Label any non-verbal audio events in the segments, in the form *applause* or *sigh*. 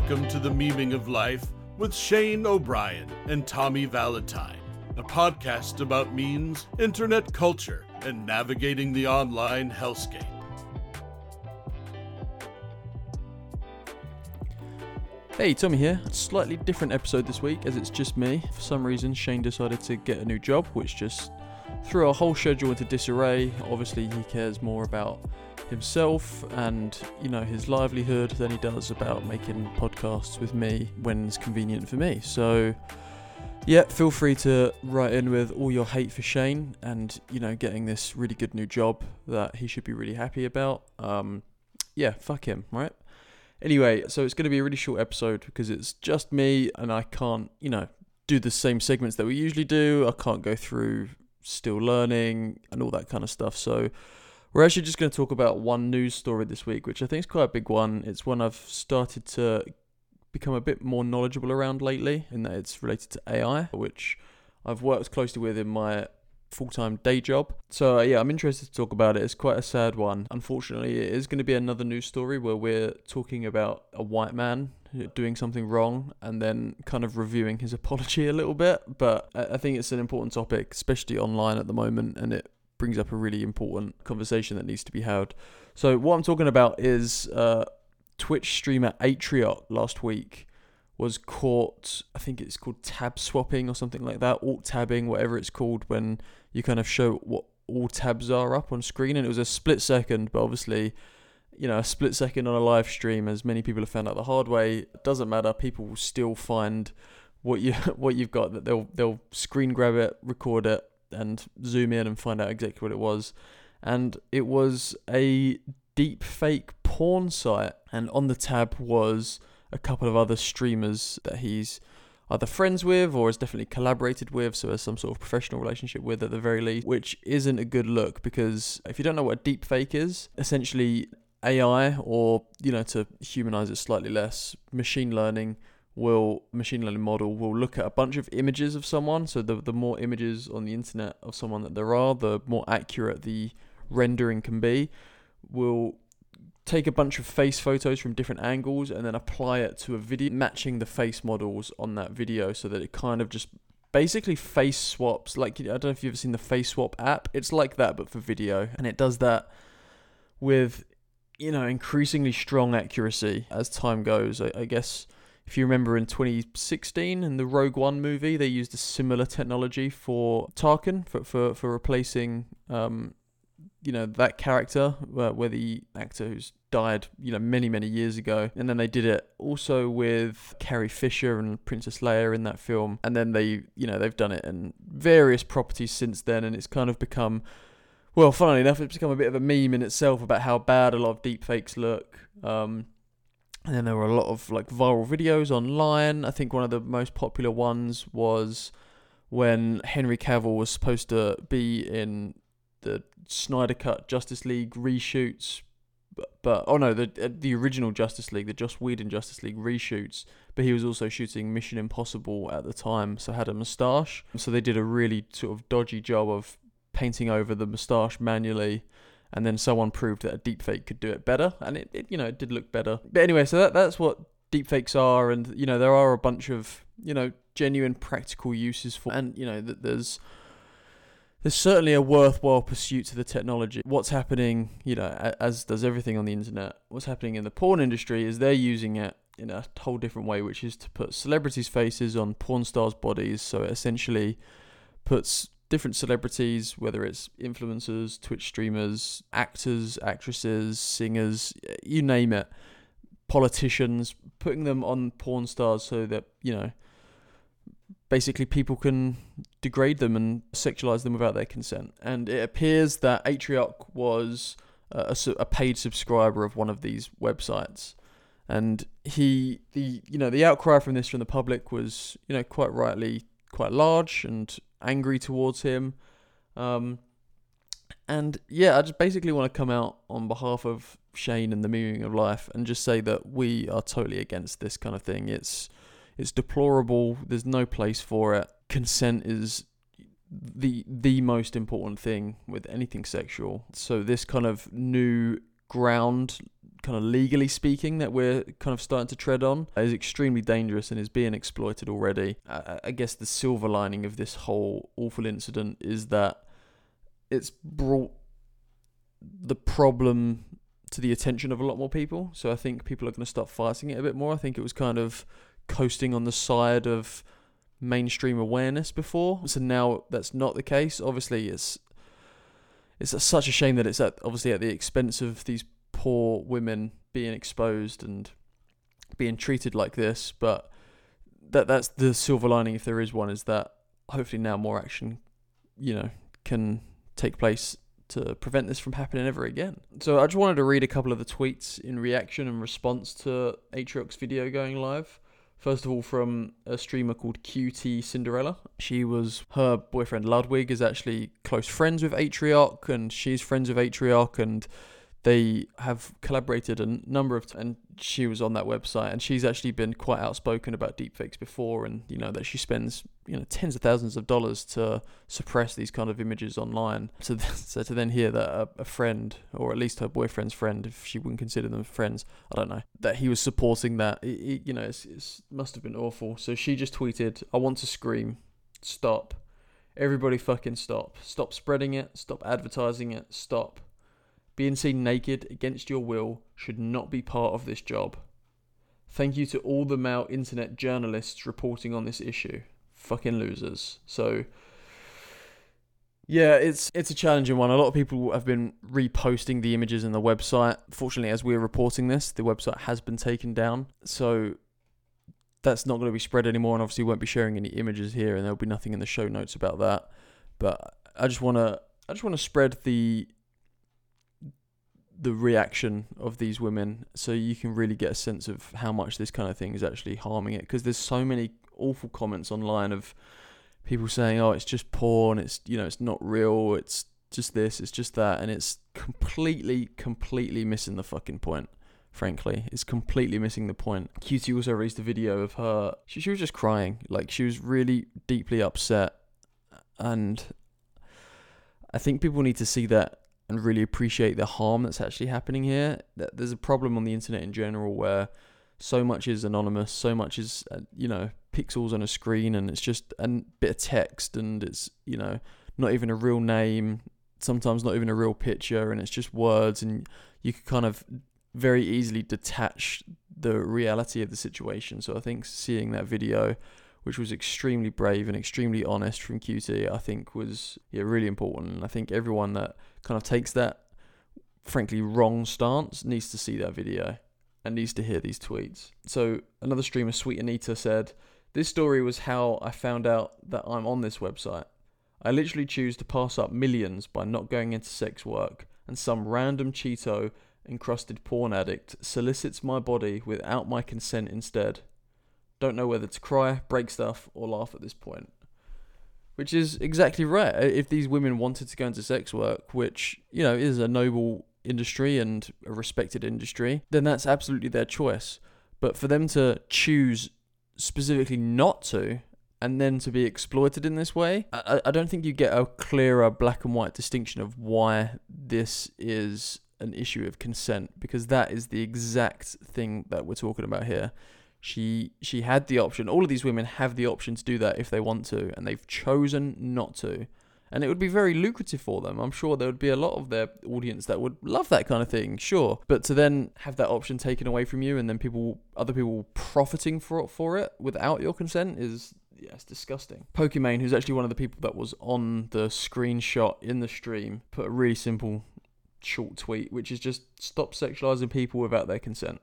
Welcome to the Memeing of Life with Shane O'Brien and Tommy Valentine, a podcast about memes, internet culture, and navigating the online hellscape. Hey, Tommy here. Slightly different episode this week as it's just me. For some reason, Shane decided to get a new job, which just threw our whole schedule into disarray. Obviously, he cares more about himself and, you know, his livelihood than he does about making podcasts with me when it's convenient for me. So, yeah, feel free to write in with all your hate for Shane and, you know, getting this really good new job that he should be really happy about. Um, yeah, fuck him, right? Anyway, so it's going to be a really short episode because it's just me and I can't, you know, do the same segments that we usually do. I can't go through still learning and all that kind of stuff. So we're actually just going to talk about one news story this week, which I think is quite a big one. It's one I've started to become a bit more knowledgeable around lately, in that it's related to AI, which I've worked closely with in my full time day job. So, yeah, I'm interested to talk about it. It's quite a sad one. Unfortunately, it is going to be another news story where we're talking about a white man doing something wrong and then kind of reviewing his *laughs* apology a little bit. But I think it's an important topic, especially online at the moment, and it brings up a really important conversation that needs to be had. So, what I'm talking about is uh, Twitch streamer Atrioc last week was caught, I think it's called tab swapping or something like that, alt tabbing, whatever it's called, when you kind of show what all tabs are up on screen. And it was a split second, but obviously, you know, a split second on a live stream, as many people have found out the hard way, doesn't matter. People will still find what you *laughs* what you've got. That they'll they'll screen grab it, record it, and zoom in and find out exactly what it was. And it was a deep fake porn site, and on the tab was a couple of other streamers that he's either friends with or has definitely collaborated with, so has some sort of professional relationship with at the very least, which isn't a good look because if you don't know what a deep fake is, essentially AI or you know to humanize it slightly less, machine learning will machine learning model will look at a bunch of images of someone. So the the more images on the internet of someone that there are, the more accurate the rendering can be. Will take a bunch of face photos from different angles and then apply it to a video matching the face models on that video so that it kind of just basically face swaps like I don't know if you've ever seen the face swap app it's like that but for video and it does that with you know increasingly strong accuracy as time goes I, I guess if you remember in 2016 in the Rogue One movie they used a similar technology for Tarkin for for, for replacing um, you know that character where, the actor who's died you know many many years ago. And then they did it also with Carrie Fisher and Princess Leia in that film. And then they you know they've done it in various properties since then and it's kind of become well funnily enough it's become a bit of a meme in itself about how bad a lot of deepfakes look. Um and then there were a lot of like viral videos online I think one of the most popular ones was when Henry Cavill was supposed to be in the Snyder Cut Justice League reshoots, but, but oh no, the uh, the original Justice League, the Joss Whedon Justice League reshoots. But he was also shooting Mission Impossible at the time, so had a moustache. So they did a really sort of dodgy job of painting over the moustache manually. And then someone proved that a deepfake could do it better, and it, it you know it did look better. But anyway, so that that's what deepfakes are, and you know there are a bunch of you know genuine practical uses for, and you know that there's there's certainly a worthwhile pursuit to the technology. What's happening, you know, as does everything on the internet, what's happening in the porn industry is they're using it in a whole different way, which is to put celebrities' faces on porn stars' bodies. So it essentially puts different celebrities, whether it's influencers, Twitch streamers, actors, actresses, singers, you name it, politicians, putting them on porn stars so that, you know, basically people can degrade them and sexualize them without their consent. And it appears that Atrioc was a, a, paid subscriber of one of these websites. And he, the you know, the outcry from this from the public was, you know, quite rightly quite large and angry towards him. Um, and yeah, I just basically want to come out on behalf of Shane and the Memeing of Life and just say that we are totally against this kind of thing. It's it's deplorable. There's no place for it. Consent is the the most important thing with anything sexual. So this kind of new ground kind of legally speaking that we're kind of starting to tread on is extremely dangerous and is being exploited already. I, I guess the silver lining of this whole awful incident is that it's brought the problem to the attention of a lot more people. So I think people are going to start fighting it a bit more. I think it was kind of coasting on the side of mainstream awareness before. So now that's not the case. Obviously, it's it's such a shame that it's at obviously at the expense of these poor women being exposed and being treated like this. But that that's the silver lining, if there is one, is that hopefully now more action, you know, can take place to prevent this from happening ever again. So I just wanted to read a couple of the tweets in reaction and response to Atrioc's video going live. First of all, from a streamer called QT Cinderella. She was her boyfriend Ludwig is actually close friends with Atrioc, and she's friends with Atrioc, and they have collaborated a number of times and she was on that website and she's actually been quite outspoken about deepfakes before and you know that she spends you know tens of thousands of dollars to suppress these kind of images online. So, *laughs* so to then hear that a, a, friend or at least her boyfriend's friend if she wouldn't consider them friends i don't know that he was supporting that it, it, you know it must have been awful. So she just tweeted i want to scream. Stop. Everybody fucking stop. Stop spreading it. Stop advertising it. Stop being seen naked against your will should not be part of this job. Thank you to all the male internet journalists reporting on this issue. Fucking losers. So yeah, it's it's a challenging one. A lot of people have been reposting the images in the website. Fortunately, as we're reporting this, the website has been taken down. So that's not going to be spread anymore and obviously won't be sharing any images here and there'll be nothing in the show notes about that. But I just want to I just want to spread the the reaction of these women so you can really get a sense of how much this kind of thing is actually harming it. Because there's so many awful comments online of people saying oh it's just porn it's you know it's not real it's just this it's just that and it's completely completely missing the fucking point frankly. It's completely missing the point. QT also released a video of her she, she was just crying. Like she was really deeply upset and I think people need to see that and really appreciate the harm that's actually happening here. There's a problem on the internet in general where so much is anonymous, so much is uh, you know pixels on a screen, and it's just a bit of text, and it's you know not even a real name, sometimes not even a real picture, and it's just words, and you can kind of very easily detach the reality of the situation. So I think seeing that video which was extremely brave and extremely honest from QT, I think was yeah really important. And I think everyone that kind of takes that frankly wrong stance needs to see that video and needs to hear these tweets. So another streamer, Sweet Anita, said, "This story was how I found out that I'm on this website. I literally choose to pass up millions by not going into sex work, and some random Cheeto encrusted porn addict solicits my body without my consent instead." don't know whether to cry, break stuff, or laugh at this point. Which is exactly right. Uh, if these women wanted to go into sex work, which, you know, is a noble industry and a respected industry, then that's absolutely their choice. But for them to choose specifically not to, and then to be exploited in this way, I, I don't think you get a clearer black and white distinction of why this is an issue of consent, because that is the exact thing that we're talking about here she she had the option. All of these women have the option to do that if they want to, and they've chosen not to. And it would be very lucrative for them. I'm sure there would be a lot of their audience that would love that kind of thing, sure. But to then have that option taken away from you, and then people, other people profiting for for it without your consent is yeah, it's disgusting. Pokimane, who's actually one of the people that was on the screenshot in the stream, put a really simple short tweet, which is just stop sexualizing people without their consent.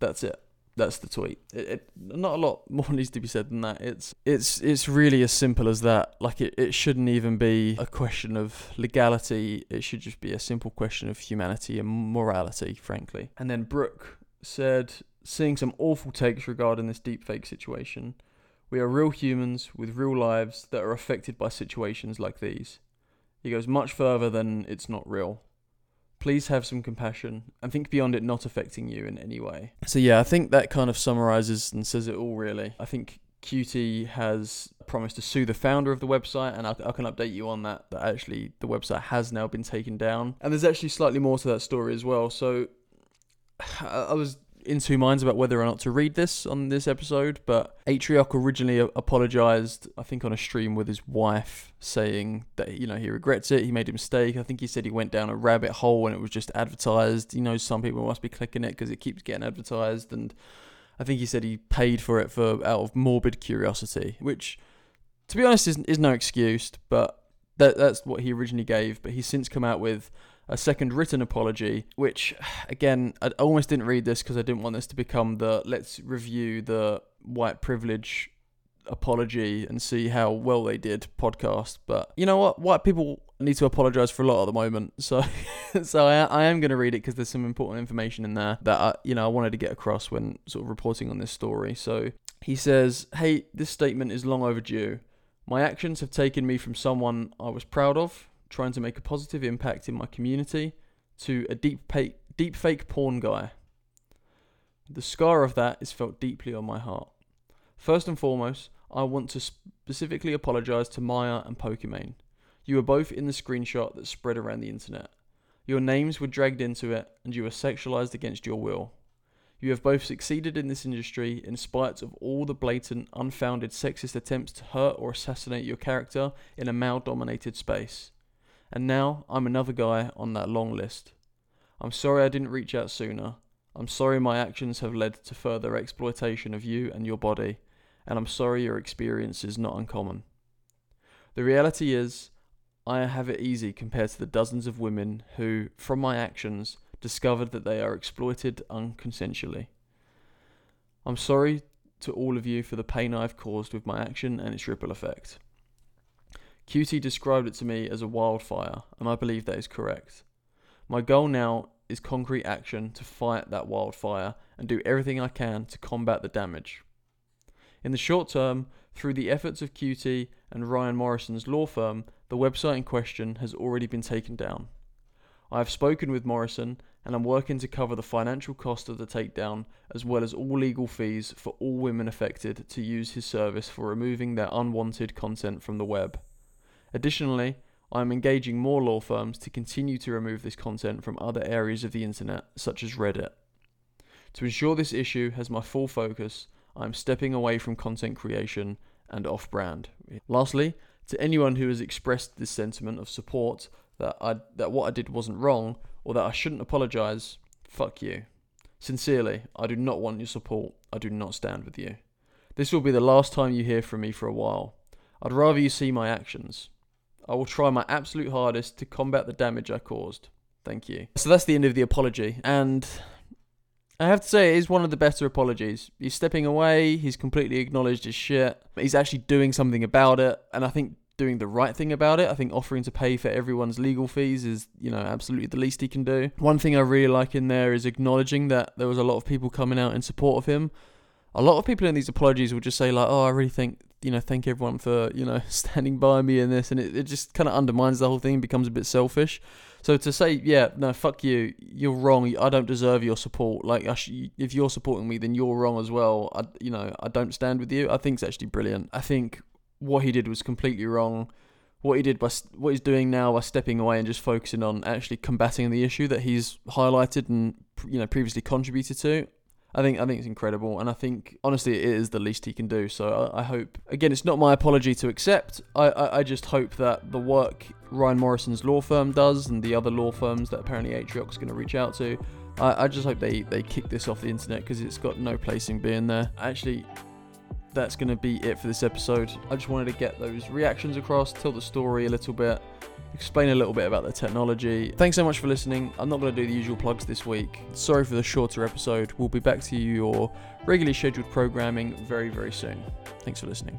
That's it that's the tweet. It, it, not a lot more *laughs* needs to be said than that. It's it's it's really as simple as that. Like it, it shouldn't even be a question of legality. It should just be a simple question of humanity and morality, frankly. And then Brooke said, seeing some awful takes regarding this deepfake situation. We are real humans with real lives that are affected by situations like these. He goes much further than it's not real please have some compassion and think beyond it not affecting you in any way. So yeah, I think that kind of summarizes and says it all really. I think QT has promised to sue the founder of the website, and I, I, can update you on that. That actually the website has now been taken down, and there's actually slightly more to that story as well. So *sighs* I was in two minds about whether or not to read this on this episode, but Atrioc originally apologized, I think, on a stream with his wife, saying that you know he regrets it, he made a mistake. I think he said he went down a rabbit hole and it was just advertised. You know, some people must be clicking it because it keeps getting advertised, and I think he said he paid for it for out of morbid curiosity, which, to be honest, is is no excuse, but that that's what he originally gave. But he's since come out with a second written apology, which again, I almost didn't read this because I didn't want this to become the let's review the white privilege apology and see how well they did podcast. But you know what? White people need to apologize for a lot at the moment. *laughs* So, so I, I am going to read it because there's some important information in there that I, you know I wanted to get across when sort of reporting on this story. So he says, "Hey, this statement is long overdue. My actions have taken me from someone I was proud of trying to make a positive impact in my community to a deep, pa- deep fake porn guy. The scar of that is felt deeply on my heart. First and foremost, I want to specifically apologize to Maya and Pokimane. You were both in the screenshot that spread around the internet. Your names were dragged into it, and you were sexualized against your will. You have both succeeded in this industry in spite of all the blatant, unfounded sexist attempts to hurt or assassinate your character in a male dominated space. And now I'm another guy on that long list. I'm sorry I didn't reach out sooner. I'm sorry my actions have led to further exploitation of you and your body, and I'm sorry your experience is not uncommon. The reality is, I have it easy compared to the dozens of women who, from my actions, discovered that they are exploited unconsensually. I'm sorry to all of you for the pain I've caused with my action and its ripple effect. QT described it to me as a wildfire, and I believe that is correct. My goal now is concrete action to fight that wildfire and do everything I can to combat the damage. In the short term, through the efforts of QT and Ryan Morrison's law firm, the website in question has already been taken down. I have spoken with Morrison and I'm working to cover the financial cost of the takedown as well as all legal fees for all women affected to use his service for removing their unwanted content from the web. Additionally, I am engaging more law firms to continue to remove this content from other areas of the internet, such as Reddit. To ensure this issue has my full focus, I am stepping away from content creation and off brand. Lastly, to anyone who has expressed this sentiment of support that I that what I did wasn't wrong or that I shouldn't apologize, fuck you. Sincerely, I do not want your support. I do not stand with you. This will be the last time you hear from me for a while. I'd rather you see my actions. I will try my absolute hardest to combat the damage I caused. Thank you. So that's the end of the apology. And I have to say, it is one of the better apologies. He's stepping away, he's completely acknowledged his shit, he's actually doing something about it, and I think doing the right thing about it. I think offering to pay for everyone's legal fees is, you know, absolutely the least he can do. One thing I really like in there is acknowledging that there was a lot of people coming out in support of him. A lot of people in these apologies will just say like, "Oh, I really think you know, thank everyone for, you know, *laughs* standing by me in this. And it, it just kind of undermines the whole thing, becomes a bit selfish. So to say, yeah, no, fuck you, you're wrong. I don't deserve your support. Like, sh- if you're supporting me, then you're wrong as well. I, you know, I don't stand with you. I think it's actually brilliant. I think what he did was completely wrong. What he did by what he's doing now by stepping away and just focusing on actually combating the issue that he's highlighted and you know previously contributed to, I think I think it's incredible, and I think honestly it is the least he can do. So I, I hope again, it's not my apology to accept. I, I, I just hope that the work Ryan Morrison's law firm does, and the other law firms that apparently Atrioc's going to reach out to, I, I just hope they they kick this off the internet because it's got no place in being there. Actually, that's going to be it for this episode. I just wanted to get those reactions across, tell the story a little bit explain a little bit about the technology. Thanks so much for listening. I'm not going to do the usual plugs this week. Sorry for the shorter episode. We'll be back to your regularly scheduled programming very, very soon. Thanks for listening.